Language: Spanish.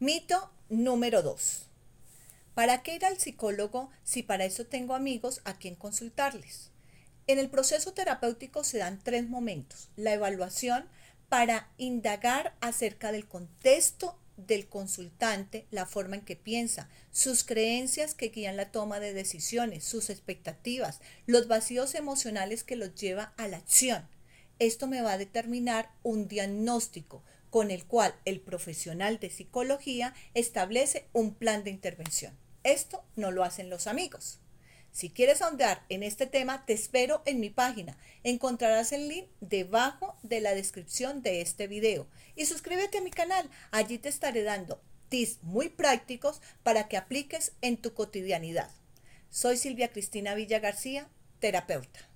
Mito número 2. ¿Para qué ir al psicólogo si para eso tengo amigos a quien consultarles? En el proceso terapéutico se dan tres momentos. La evaluación para indagar acerca del contexto del consultante, la forma en que piensa, sus creencias que guían la toma de decisiones, sus expectativas, los vacíos emocionales que los lleva a la acción. Esto me va a determinar un diagnóstico, con el cual el profesional de psicología establece un plan de intervención. Esto no lo hacen los amigos. Si quieres ahondar en este tema, te espero en mi página. Encontrarás el link debajo de la descripción de este video. Y suscríbete a mi canal. Allí te estaré dando tips muy prácticos para que apliques en tu cotidianidad. Soy Silvia Cristina Villa García, terapeuta.